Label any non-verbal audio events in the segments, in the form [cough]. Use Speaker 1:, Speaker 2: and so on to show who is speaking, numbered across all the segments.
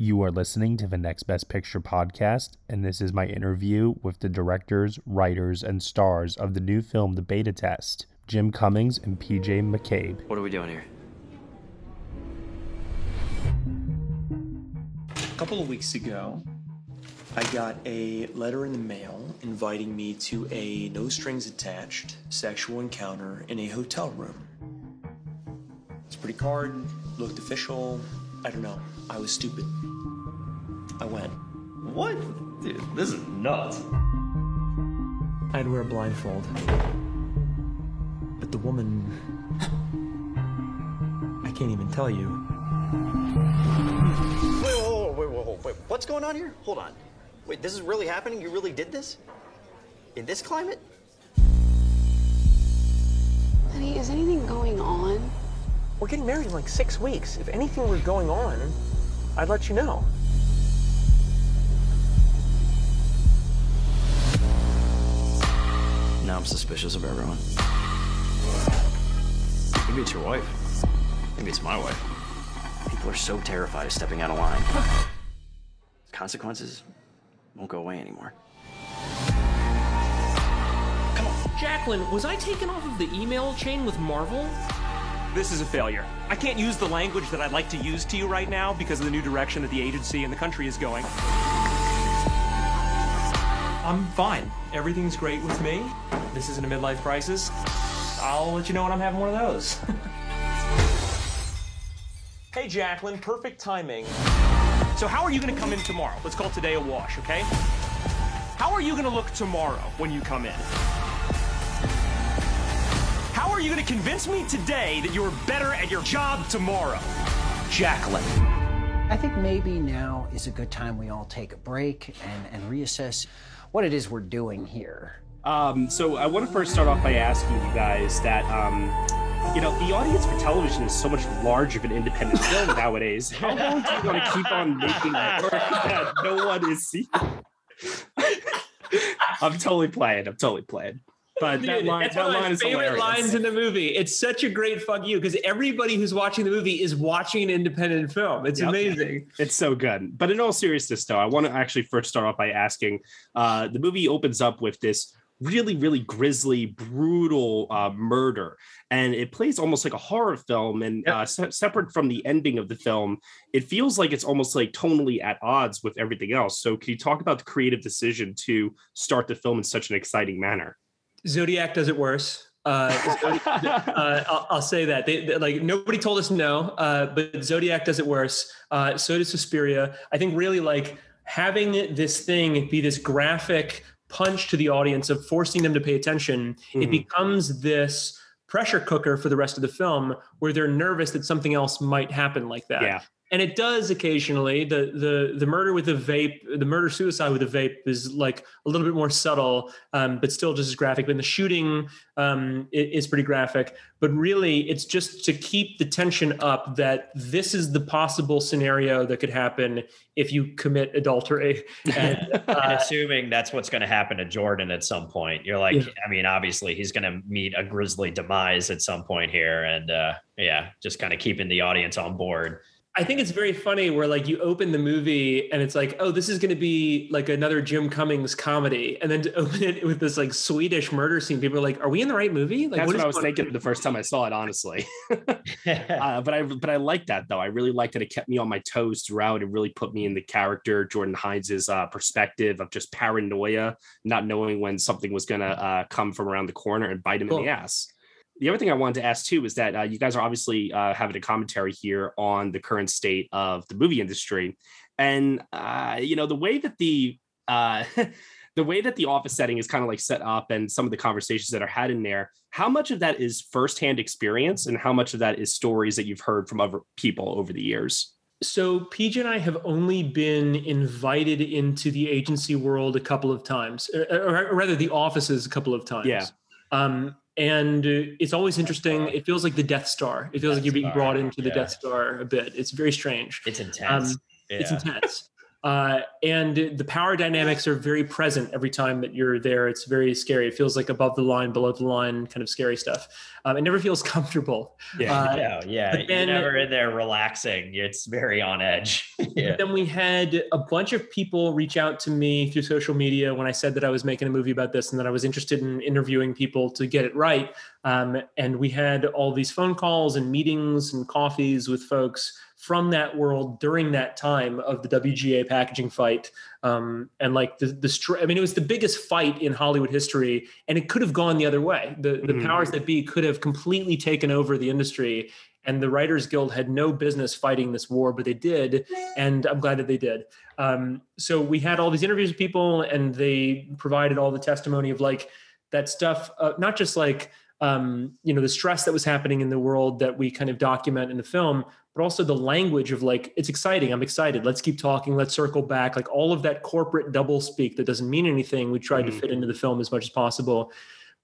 Speaker 1: You are listening to the Next Best Picture podcast, and this is my interview with the directors, writers, and stars of the new film The Beta Test, Jim Cummings and PJ McCabe.
Speaker 2: What are we doing here?
Speaker 3: A couple of weeks ago, I got a letter in the mail inviting me to a no strings attached sexual encounter in a hotel room. It's a pretty card, looked official. I don't know. I was stupid. I went.
Speaker 2: What? Dude, this is nuts.
Speaker 3: I'd wear a blindfold. But the woman. I can't even tell you.
Speaker 2: Wait, whoa, whoa, wait, whoa, whoa, wait. What's going on here? Hold on. Wait, this is really happening? You really did this? In this climate?
Speaker 4: Honey, is anything going on?
Speaker 3: We're getting married in like six weeks. If anything were going on, I'd let you know.
Speaker 2: Now I'm suspicious of everyone. Maybe it's your wife. Maybe it's my wife. People are so terrified of stepping out of line. Consequences won't go away anymore. Come on.
Speaker 5: Jacqueline, was I taken off of the email chain with Marvel?
Speaker 6: This is a failure. I can't use the language that I'd like to use to you right now because of the new direction that the agency and the country is going. I'm fine. Everything's great with me. This isn't a midlife crisis. I'll let you know when I'm having one of those. [laughs] hey, Jacqueline, perfect timing. So, how are you going to come in tomorrow? Let's call today a wash, okay? How are you going to look tomorrow when you come in? How are you going to convince me today that you're better at your job tomorrow? Jacqueline.
Speaker 7: I think maybe now is a good time we all take a break and, and reassess what it is we're doing here.
Speaker 1: Um, so I want to first start off by asking you guys that, um, you know, the audience for television is so much larger of an independent [laughs] film nowadays. How long do you want to keep on making work that no one is seeing? [laughs] I'm totally playing. I'm totally playing. But that line,
Speaker 5: that's
Speaker 1: that
Speaker 5: one of
Speaker 1: line
Speaker 5: my
Speaker 1: is
Speaker 5: favorite
Speaker 1: hilarious.
Speaker 5: lines in the movie. It's such a great fuck you because everybody who's watching the movie is watching an independent film. It's
Speaker 1: Yep.
Speaker 5: amazing.
Speaker 1: It's so good. But in all seriousness, though, I want to actually first start off by asking uh, the movie opens up with this really, really grisly, brutal uh, murder. And it plays almost like a horror film. And uh, se- separate from the ending of the film, it feels like it's almost like tonally at odds with everything else. So, can you talk about the creative decision to start the film in such an exciting manner?
Speaker 5: Zodiac does it worse. Uh, uh, [laughs] I'll, I'll say that they, they- like nobody told us no, uh, but Zodiac does it worse. Uh, so does Suspiria. I think really like having this thing be this graphic punch to the audience of forcing them to pay attention. It
Speaker 1: Mhm.
Speaker 5: becomes this pressure cooker for the rest of the film where they're nervous that something else might happen like that.
Speaker 1: Yeah.
Speaker 5: And it does occasionally. The the the murder with the vape, the murder suicide with the vape is like a little bit more subtle, um, but still just as graphic. But the shooting um, is pretty graphic. But really, it's just to keep the tension up that this is the possible scenario that could happen if you commit adultery. And, [laughs]
Speaker 8: and
Speaker 5: uh,
Speaker 8: assuming that's what's going to happen to Jordan at some point, you're like,
Speaker 5: Yeah.
Speaker 8: I mean, obviously he's going to meet a grisly demise at some point here, and uh, yeah, just kind of keeping the audience on board.
Speaker 5: I think it's very funny where like you open the movie and it's like, oh, this is going to be like another Jim Cummings comedy, and then to [laughs] open it with this like Swedish murder scene, people are like, are we in the right movie? Like,
Speaker 1: That's what I was
Speaker 5: going on?
Speaker 1: thinking the first time I saw it, honestly. [laughs] [laughs] uh, but I but I like that though. I really liked that it kept me on my toes throughout. It really put me in the character, Jordan Hines' uh, perspective of just paranoia, not knowing when something was gonna uh, come from around the corner and bite him in the ass. The other thing I wanted to ask too is that uh, you guys are obviously uh, having a commentary here on the current state of the movie industry, and uh, you know the way that the uh, [laughs] the way that the office setting is kind of like set up and some of the conversations that are had in there, how much of that is firsthand experience and how much of that is stories that you've heard from other people over the years?
Speaker 5: So PJ and I have only been invited into the agency world a couple of times, or, or rather, the offices a couple of times.
Speaker 1: Yeah.
Speaker 5: Um, and uh, it's always interesting. It feels like the Death Star. It feels like you're being
Speaker 8: Star,
Speaker 5: brought into the
Speaker 8: yeah.
Speaker 5: Death Star a bit. It's very strange.
Speaker 8: It's intense.
Speaker 5: It's
Speaker 8: Yeah.
Speaker 5: intense. Uh, and the power dynamics are very present every time that you're there. It's very scary. It feels like above the line, below the line, kind of scary stuff. Um, it never feels [laughs] comfortable. Uh,
Speaker 8: yeah, yeah.
Speaker 5: but
Speaker 8: You're never in there relaxing. It's very on edge. [laughs] yeah.
Speaker 5: Then we had a bunch of people reach out to me through social media when I said that I was making a movie about this and that I was interested in interviewing people to get it right. Um, and we had all these phone calls and meetings and coffees with folks from that world during that time of the WGA packaging fight. Um, and like the, the, str- I mean, it was the biggest fight in Hollywood history, and it could have gone the other way. The, the
Speaker 1: Mhm.
Speaker 5: powers that be could have completely taken over the industry and the writers guild had no business fighting this war but they did and i'm glad that they did um, so we had all these interviews with people and they provided all the testimony of like that stuff uh, not just like um, you know the stress that was happening in the world that we kind of document in the film but also the language of like it's exciting i'm excited let's keep talking let's circle back like all of that corporate double speak that doesn't mean anything we tried to fit into the film as much as possible.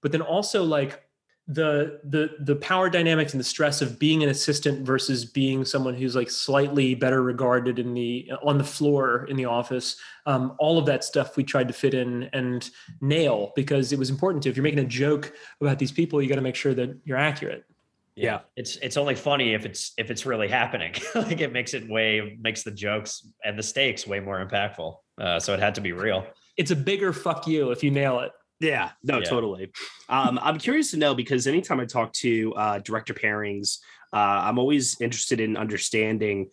Speaker 5: But then also like the the the power dynamics and the stress of being an assistant versus being someone who's like slightly better regarded in the on the floor in the office um, all of that stuff we tried to fit in and nail because it was important to if you're making a joke about these people you got to make sure that you're accurate
Speaker 1: Yeah.
Speaker 8: It's it's only funny if it's if it's really happening. [laughs] like it makes it way makes the jokes and the stakes way more impactful. Uh, so it had to be real.
Speaker 5: it's a bigger fuck you if you nail it
Speaker 1: Yeah, no,
Speaker 8: Yeah.
Speaker 1: totally. Um, I'm curious to know because anytime I talk to uh, director pairings, uh, I'm always interested in understanding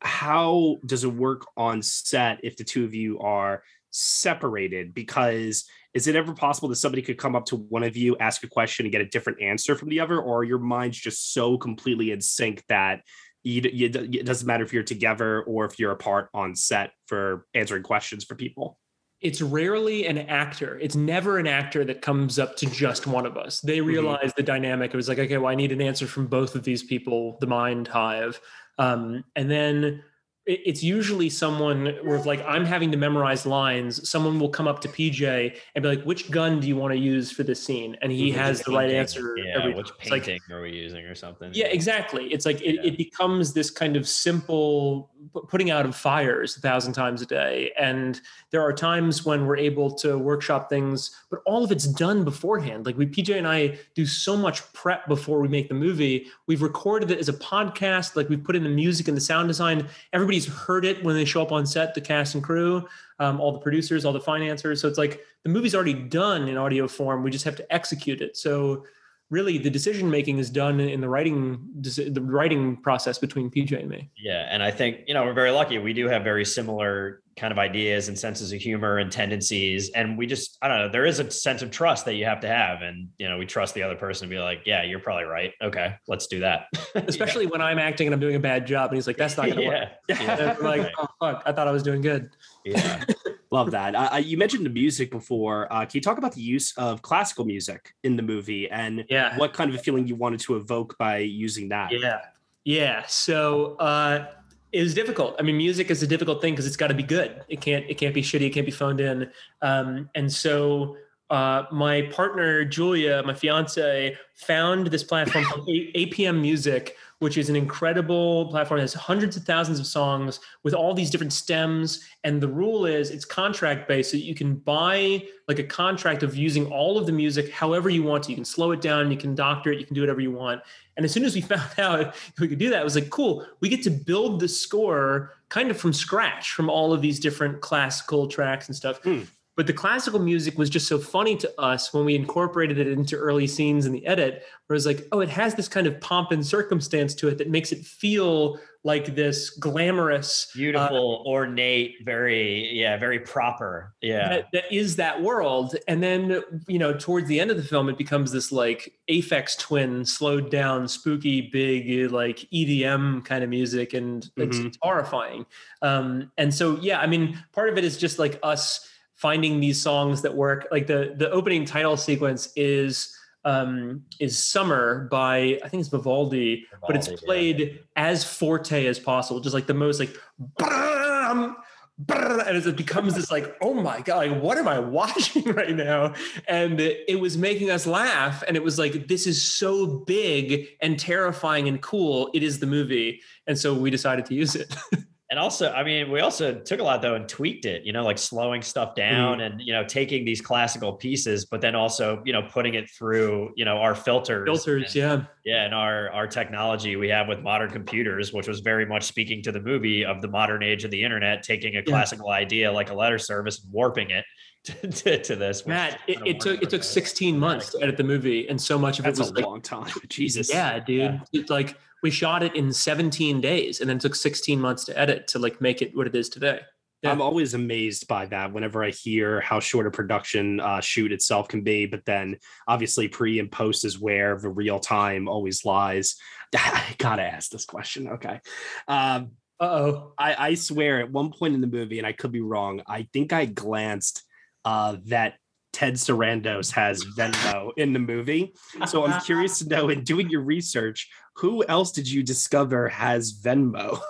Speaker 1: how does it work on set if the two of you are separated? Because is it ever possible that somebody could come up to one of you, ask a question, and get a different answer from the other, or are your minds just so completely in sync that you, you, it doesn't matter if you're together or if you're apart on set for answering questions for people?
Speaker 5: it's rarely an actor. It's never an actor that comes up to just one of us. They realize the dynamic. It was like, okay, well, I need an answer from both of these people, the mind hive. Um, and then it's usually someone where like I'm having to memorize lines, someone will come up to PJ and be like, which gun do you want to use for this scene? And he
Speaker 8: Which
Speaker 5: has the right answer.
Speaker 8: Yeah,
Speaker 5: every
Speaker 8: which
Speaker 5: time. It's like,
Speaker 8: painting are we using or something?
Speaker 5: yeah, exactly. It's like it, it becomes this kind of simple putting out of fires a thousand times a day. And there are times when we're able to workshop things, but all of it's done beforehand. Like we, PJ and I do so much prep before we make the movie. We've recorded it as a podcast. Like we've put in the music and the sound design. Everybody's heard it when they show up on set, the cast and crew, um, all the producers, all the financiers. So it's like the movie's already done in audio form. We just have to execute it. So really the decision making is done in the writing the writing process between PJ and me.
Speaker 8: Yeah, and I think you know we're very lucky. We do have very similar kind of ideas and senses of humor and tendencies, and we just I don't know. There is a sense of trust that you have to have, and you know we trust the other person to be like, yeah, you're probably right. Okay, let's do that. [laughs]
Speaker 5: Especially when I'm acting and I'm doing a bad job, and he's like, "That's not going [laughs] to
Speaker 8: Yeah. [laughs]
Speaker 5: work."
Speaker 8: Yeah.
Speaker 5: Like, "Oh fuck! I thought I was doing good."
Speaker 8: Yeah.
Speaker 1: Love that. Uh, you mentioned the music before. Uh, can you talk about the use of classical music in the movie and
Speaker 5: Yeah.
Speaker 1: what kind of a feeling you wanted to evoke by using that?
Speaker 5: Yeah. Yeah. So uh, it was difficult. I mean, music is a difficult thing because it's got to be good. It can't. It can't be shitty. It can't be phoned in. Um, and so uh, my partner Julia, my fiance, found this platform called APM Music, which is an incredible platform. It has hundreds of thousands of songs with all these different stems. And the rule is it's contract based. So you can buy like a contract of using all of the music however you want to. You can slow it down, you can doctor it, you can do whatever you want. And as soon as we [laughs] found out [laughs] we could do that, it was like, cool, we get to build the score kind of from scratch from all of these different classical tracks and stuff. Hmm. But the classical music was just so funny to us when we incorporated it into early scenes in the edit, where it was like, oh, it has this kind of pomp and circumstance to it that makes it feel like this glamorous,
Speaker 8: beautiful, uh, ornate, very, yeah, very proper. Yeah.
Speaker 5: That, that is that world. And then, you know, towards the end of the film, it becomes this like Aphex twin, slowed down, spooky, big, like EDM kind of music. And it's,
Speaker 1: Mhm.
Speaker 5: it's horrifying. Um, and so, yeah, I mean, part of it is just like us finding these songs that work. Like the the opening title sequence is um is summer by i think it's vivaldi, but it's
Speaker 8: Vivaldi, yeah.
Speaker 5: played as forte as possible just like the most like brum, brum, and as it becomes this like oh my god like what am i watching [laughs] right now? And it was making us laugh and it was like this is so big and terrifying and cool it is the movie. And so we decided to use it [laughs]
Speaker 8: And also, I mean, we also took a lot though and tweaked it, you know, like slowing stuff mm-hmm. down and, you know, taking these classical pieces, but then also, you know, putting it through, you know, our filters.
Speaker 5: filters
Speaker 8: and-
Speaker 5: yeah.
Speaker 8: Yeah, and our our technology we have with modern computers, which was very much speaking to the movie of the modern age of the internet, taking a classical idea like a letter service and warping it [laughs] to, to, to this.
Speaker 5: Matt, it, it took it took 16 months to edit the movie, and so much of
Speaker 1: That's
Speaker 5: it was
Speaker 1: a
Speaker 5: like,
Speaker 1: long time. [laughs] Jesus.
Speaker 5: yeah, dude. It's like we shot it in 17 days, and then it took 16 months to edit to like make it what it is today. Yeah.
Speaker 1: I'm always amazed by that whenever I hear how short a production uh, shoot itself can be. But then obviously pre and post is where the real time always lies. [laughs] I gotta ask this question. Okay. Um,
Speaker 5: uh oh.
Speaker 1: I, I swear at one point in the movie, and I could be wrong, I think I glanced uh, that Ted Sarandos has Venmo [laughs] in the movie. So I'm curious to know in doing your research, who else did you discover has Venmo?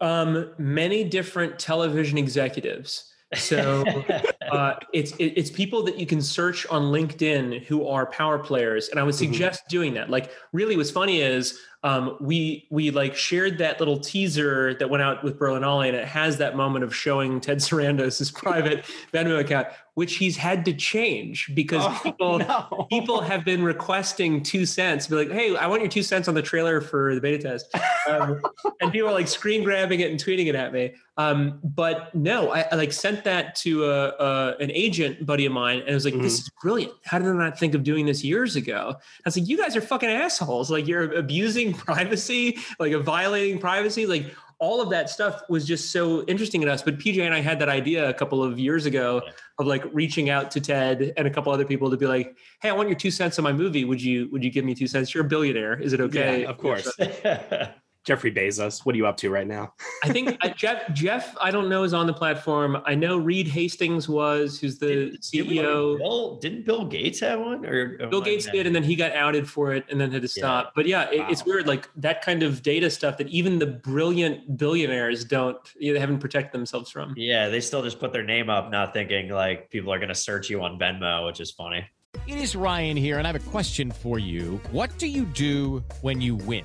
Speaker 5: Um, many different television executives. So [laughs] uh, it's it, it's people that you can search on LinkedIn who are power players, and I would
Speaker 1: Mm-hmm.
Speaker 5: suggest doing that. Like, really, what's funny is um, we we like shared that little teaser that went out with Berlinale, and it has that moment of showing Ted Sarandos' [laughs] private Venmo account, which he's had to change because
Speaker 1: Oh,
Speaker 5: people [laughs] people have been requesting two cents, be like, "Hey, I want your two cents on the trailer for the beta test," um, [laughs] and people are like screen grabbing it and tweeting it at me. Um, but no, I, I like sent that to a, a an agent buddy of mine, and I was like, "This is brilliant. How did I not think of doing this years ago?" I was like, "You guys are fucking assholes. Like you're abusing [laughs] privacy, like violating privacy, like." All of that stuff was just so interesting to us. But PJ and I had that idea a couple of years ago of like reaching out to Ted and a couple other people to be like, "Hey, I want your two cents on my movie. Would you would you give me two cents? You're a billionaire. Is it okay?"
Speaker 1: Yeah, of course. [laughs] Jeffrey Bezos, what are you up to right now?
Speaker 5: I think uh, [laughs] Jeff Jeff I don't know is on the platform. I know Reed Hastings was, who's the E CEO.
Speaker 8: Bill, didn't Bill Gates have one? Or
Speaker 5: Bill Gates did, and then he got outed for it, and then had to stop. But yeah, it, it's weird, like that kind of data stuff that even the brilliant billionaires don't, you they haven't protected themselves from.
Speaker 8: Yeah, they still just put their name up, not thinking like people are going to search you on Venmo, which is funny.
Speaker 9: It is Ryan here, and I have a question for you. What do you do when you win?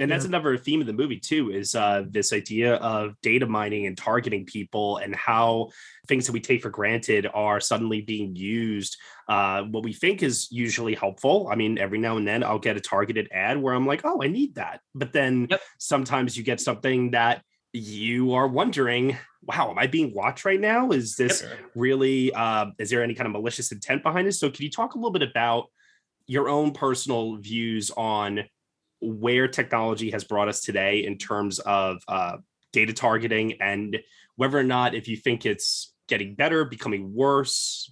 Speaker 1: And that's
Speaker 5: Yeah.
Speaker 1: another theme of the movie too, is uh, this idea of data mining and targeting people and how things that we take for granted are suddenly being used. Uh, what we think is usually helpful. I mean, every now and then I'll get a targeted ad where I'm like, oh, I need that. But then sometimes you get something that you are wondering, wow, am I being watched right now? Is this really, uh, is there any kind of malicious intent behind this? So can you talk a little bit about your own personal views on where technology has brought us today in terms of uh, data targeting and whether or not if you think it's getting better, becoming worse.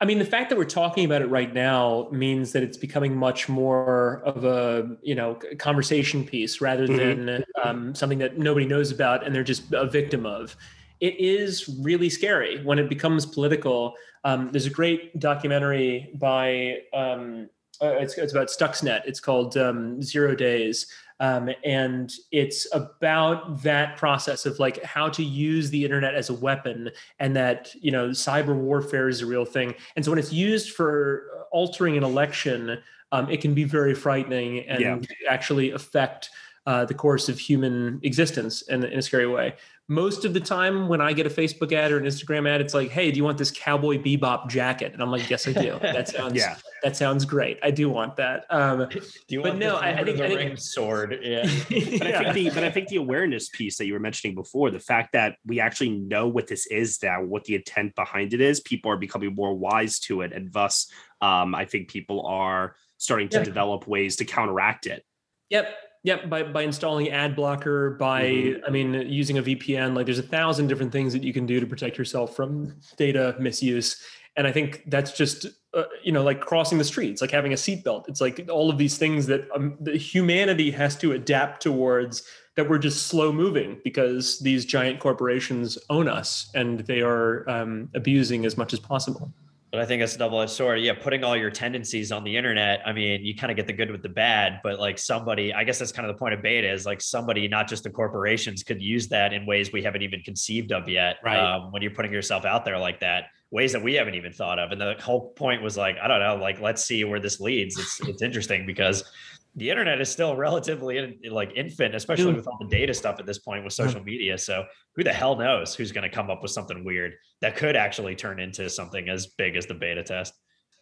Speaker 5: I mean, the fact that we're talking about it right now means that it's becoming much more of a you know conversation piece rather
Speaker 1: Mhm.
Speaker 5: than um, something that nobody knows about and they're just a victim of. It is really scary when it becomes political. Um, there's a great documentary by um, it's, it's about Stuxnet. It's called um, Zero Days. Um, and it's about that process of like how to use the internet as a weapon and that you know cyber warfare is a real thing and so when it's used for altering an election um, it can be very frightening and
Speaker 1: Yeah.
Speaker 5: actually affect uh, the course of human existence in, in a scary way most of the time when i get a facebook ad or an instagram ad it's like hey do you want this cowboy bebop jacket and i'm like yes i do [laughs] that sounds
Speaker 1: Yeah.
Speaker 5: that sounds great i do want that um,
Speaker 8: Do you
Speaker 5: but
Speaker 8: want
Speaker 5: no I, I
Speaker 8: Lord of
Speaker 5: think,
Speaker 8: the
Speaker 5: I think
Speaker 8: Rings sword? Yeah. [laughs]
Speaker 1: But I think the but I think the awareness piece that you were mentioning before, the fact that we actually know what this is now, what the intent behind it is, people are becoming more wise to it, and thus, um, I think people are starting to
Speaker 5: Yeah.
Speaker 1: develop ways to counteract it.
Speaker 5: Yep. Yep. By by installing ad blocker, by
Speaker 1: Mhm.
Speaker 5: I mean using a VPN, like there's a thousand different things that you can do to protect yourself from data misuse. And I think that's just uh, you know like crossing the streets, like having a seatbelt. It's like all of these things that um, the humanity has to adapt towards. That we're just slow moving because these giant corporations own us and they are um, abusing as much as possible.
Speaker 8: But I think it's a double-edged sword. Yeah, putting all your tendencies on the internet. I mean, you kind of get the good with the bad, but like somebody, I guess that's kind of the point of beta is like somebody, not just the corporations, could use that in ways we haven't even conceived of yet.
Speaker 1: Right.
Speaker 8: Um, when you're putting yourself out there like that, ways that we haven't even thought of. And the whole point was like, I don't know, like let's see where this leads. It's it's interesting because the internet is still relatively in, like infant, especially
Speaker 5: Yeah.
Speaker 8: with all the data stuff at this point with social media. So who the hell knows who's going to come up with something weird that could actually turn into something as big as the beta test?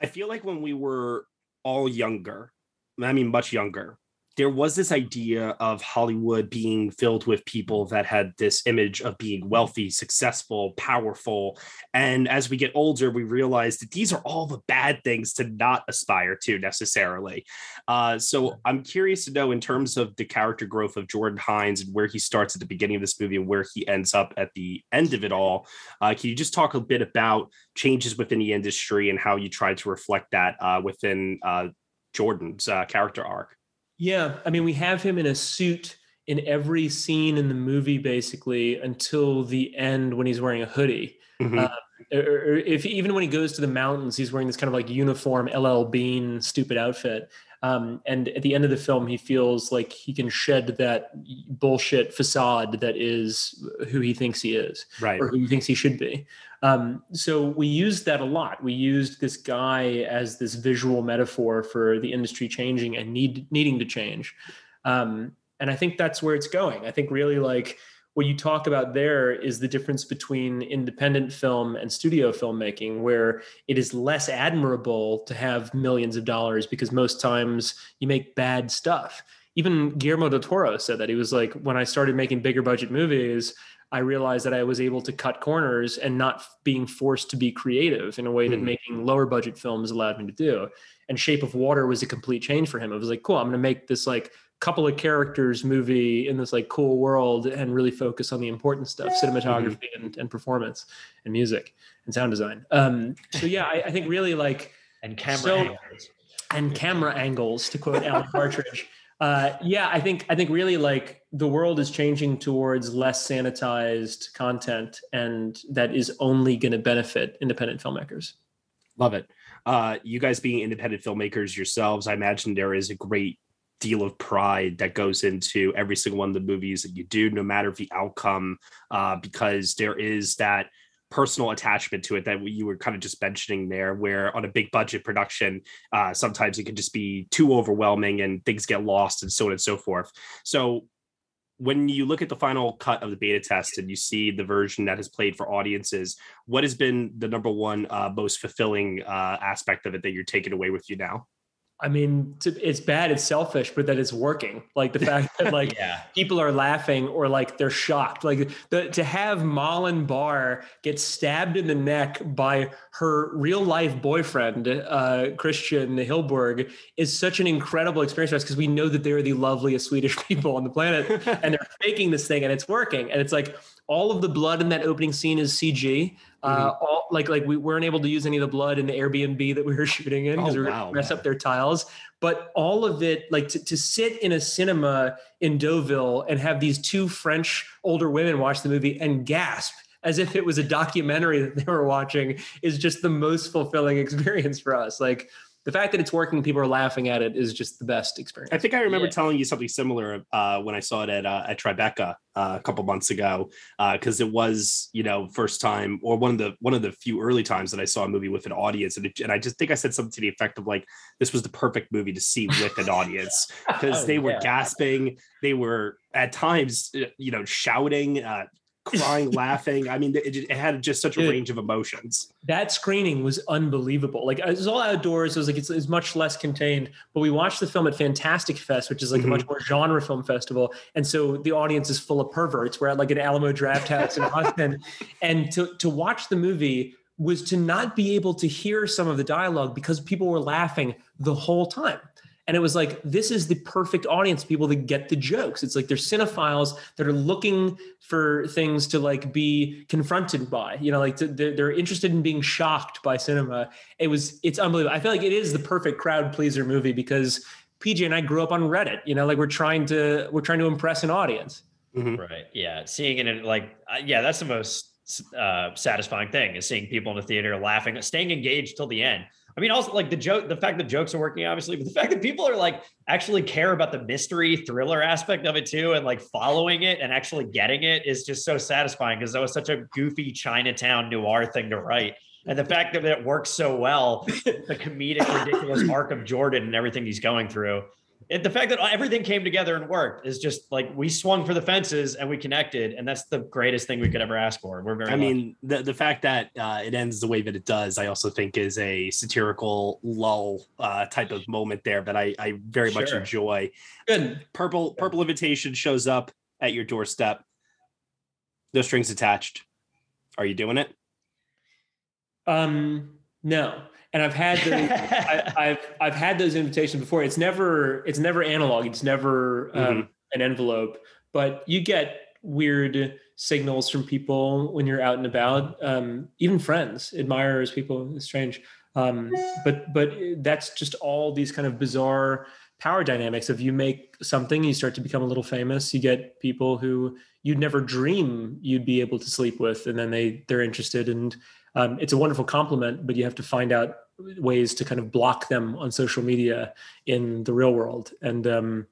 Speaker 1: I feel like when we were all younger, I mean, much younger, there was this idea of Hollywood being filled with people that had this image of being wealthy, successful, powerful. And as we get older, we realize that these are all the bad things to not aspire to necessarily. Uh, so I'm curious to know, in terms of the character growth of Jordan Hines and where he starts at the beginning of this movie and where he ends up at the end of it all, uh, can you just talk a bit about changes within the industry and how you try to reflect that uh, within uh, Jordan's uh, character arc?
Speaker 5: Yeah, I mean, we have him in a suit in every scene in the movie, basically, until the end when he's wearing a hoodie.
Speaker 1: Mhm.
Speaker 5: Uh, or, or if even when he goes to the mountains, he's wearing this kind of like uniform LL Bean stupid outfit. Um, and at the end of the film, he feels like he can shed that bullshit facade that is who he thinks he is,
Speaker 1: Right.
Speaker 5: or who he thinks he should be. Um, so we used that a lot. We used this guy as this visual metaphor for the industry changing and need needing to change. Um, and I think that's where it's going. I think really like what you talk about there is the difference between independent film and studio filmmaking, where it is less admirable to have millions of dollars because most times you make bad stuff. Even Guillermo del Toro said that he was like, when I started making bigger budget movies, I realized that I was able to cut corners and not being forced to be creative in a way that
Speaker 1: Hmm.
Speaker 5: making lower budget films allowed me to do. And Shape of Water was a complete change for him. It was like, cool, I'm going to make this like couple of characters movie in this like cool world and really focus on the important stuff, cinematography and, and performance and music and sound design. Um, so yeah, I, I think really like
Speaker 8: And camera
Speaker 5: so-
Speaker 8: angles.
Speaker 5: and camera angles to quote Alan Partridge. Uh, yeah, I think I think really like the world is changing towards less sanitized content, and that is only going to benefit independent filmmakers.
Speaker 1: Love it. Uh, you guys being independent filmmakers yourselves, I imagine there is a great deal of pride that goes into every single one of the movies that you do, no matter the outcome, uh, because there is that personal attachment to it that you were kind of just mentioning there where on a big budget production uh, sometimes it can just be too overwhelming and things get lost and so on and so forth. So when you look at the final cut of the beta test and you see the version that has played for audiences what has been the number one uh, most fulfilling uh, aspect of it that you're taking away with you now
Speaker 5: I mean, it's bad, it's selfish, but that it's working. Like the fact that [laughs] like yeah. people are laughing or like they're shocked. Like the, to have Malin Barr get stabbed in the neck by her real life boyfriend, uh, Christian Hillborg, is such an incredible experience for us because we know that they're the loveliest Swedish [laughs] people on the planet [laughs] and they're faking this thing and it's working. And it's like all of the blood in that opening scene is CG. Uh, mm-hmm. all like like we weren't able to use any of the blood in the Airbnb that we were [laughs] shooting in because oh, we were wow, mess up their tiles. But all of it, like to, to sit in a cinema in Deauville and have these two French older women watch the movie and gasp as if it was a documentary that they were watching is just the most fulfilling [laughs] experience for us. Like the fact that it's working, and people are laughing at it is just the best experience.
Speaker 1: I think I remember yeah. telling you something similar uh, when I saw it at uh, at Tribeca uh, a couple months ago, because uh, it was you know first time or one of the one of the few early times that I saw a movie with an audience, and, it, and I just think I said something to the effect of like this was the perfect movie to see with an audience [laughs] because oh, they were yeah. gasping, they were at times uh, you know shouting, uh, crying, [laughs] laughing. I mean, it, it, had just such a range of emotions.
Speaker 5: That screening was unbelievable. Like it was all outdoors. It was like it's, it's, much less contained. But we watched the film at Fantastic Fest, which is like mm-hmm. a much more genre film festival, and so the audience is full of perverts. We're at like an Alamo Drafthouse in [laughs] Austin, and to to watch the movie was to not be able to hear some of the dialogue because people were laughing the whole time. And it was like, this is the perfect audience, people that get the jokes. It's like they're cinephiles that are looking for things to like be confronted by, you know, like to, they're interested in being shocked by cinema. It was, it's unbelievable. I feel like it is the perfect crowd pleaser movie because PJ and I grew up on Reddit, you know, like we're trying to, we're trying to impress an audience.
Speaker 8: Mm-hmm. Right. Yeah. Seeing it in like, uh, yeah, that's the most uh, satisfying thing is seeing people in the theater laughing, staying engaged till the end. I mean, also like the joke, the fact that jokes are working, obviously, but the fact that people are like actually care about the mystery thriller aspect of it too, and like following it and actually getting it is just so satisfying because that was such a goofy Chinatown noir thing to write. And the fact that it works so well, the comedic, ridiculous [clears throat] arc of Jordan and everything he's going through it, the fact that everything came together and worked is just like we swung for the fences and we connected, and that's the greatest thing we could ever ask for. We're very.
Speaker 1: I lucky. mean, the the fact that uh, it ends the way that it does, I also think is a satirical lull uh, type of moment there that I I very sure. much enjoy. Good purple purple invitation shows up at your doorstep. No strings attached. Are you doing it?
Speaker 5: Um, no and I've had the, [laughs] I, have I've had those invitations before. It's never it's never analog. It's never um, mm-hmm. an envelope. But you get weird signals from people when you're out and about. Um, even friends, admirers, people. It's strange. Um, but but that's just all these kind of bizarre power dynamics. If you make something, you start to become a little famous. You get people who you'd never dream you'd be able to sleep with, and then they they're interested and um, it's a wonderful compliment, but you have to find out ways to kind of block them on social media in the real world. And um,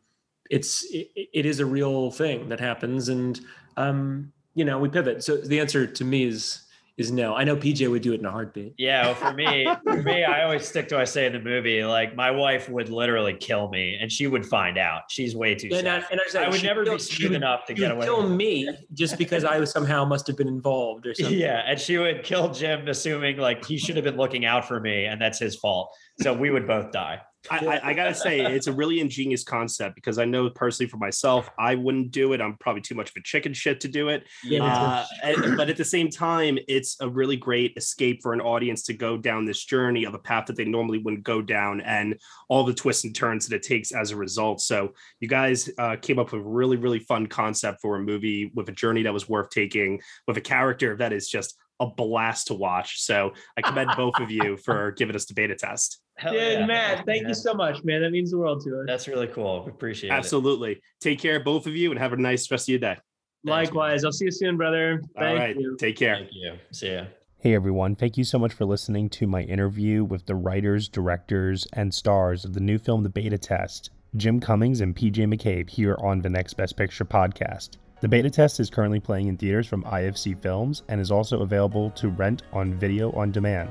Speaker 5: it's it, it is a real thing that happens. And um, you know we pivot. So the answer to me is is no. I know PJ would do it in a heartbeat.
Speaker 8: Yeah, well, for me, [laughs] for me, I always stick to what I say in the movie. Like my wife would literally kill me, and she would find out. She's way too. And, I, and I, I would never be smooth enough to get away.
Speaker 5: Kill me just because I was somehow must have been involved or something.
Speaker 8: Yeah, and she would kill Jim, assuming like he should have been looking out for me, and that's his fault. So we would both die.
Speaker 1: I, I, I, gotta say it's a really ingenious concept because I know personally for myself I wouldn't do it. I'm probably too much of a chicken shit to do it. Yeah, uh, and, but at the same time, it's a really great escape for an audience to go down this journey of a path that they normally wouldn't go down, and all the twists and turns that it takes as a result. So you guys uh, came up with a really really fun concept for a movie with a journey that was worth taking, with a character that is just a blast to watch. So I commend both of you for giving us the beta test.
Speaker 5: Hell Dude, yeah. Matt, thank yeah. you so much, man. That means the world to us.
Speaker 8: That's really cool. Appreciate
Speaker 1: Absolutely.
Speaker 8: it. Absolutely.
Speaker 1: Take care, both of you, and have a nice rest of your day.
Speaker 5: Likewise. I'll see you soon, brother.
Speaker 1: Thank All right. You. Take care.
Speaker 8: Thank you. See ya.
Speaker 10: Hey everyone, thank you so much for listening to my interview with the writers, directors, and stars of the new film The Beta Test, Jim Cummings and PJ McCabe here on the Next Best Picture podcast.
Speaker 1: The beta test is currently playing in theaters from IFC Films and is also available to rent on video on demand.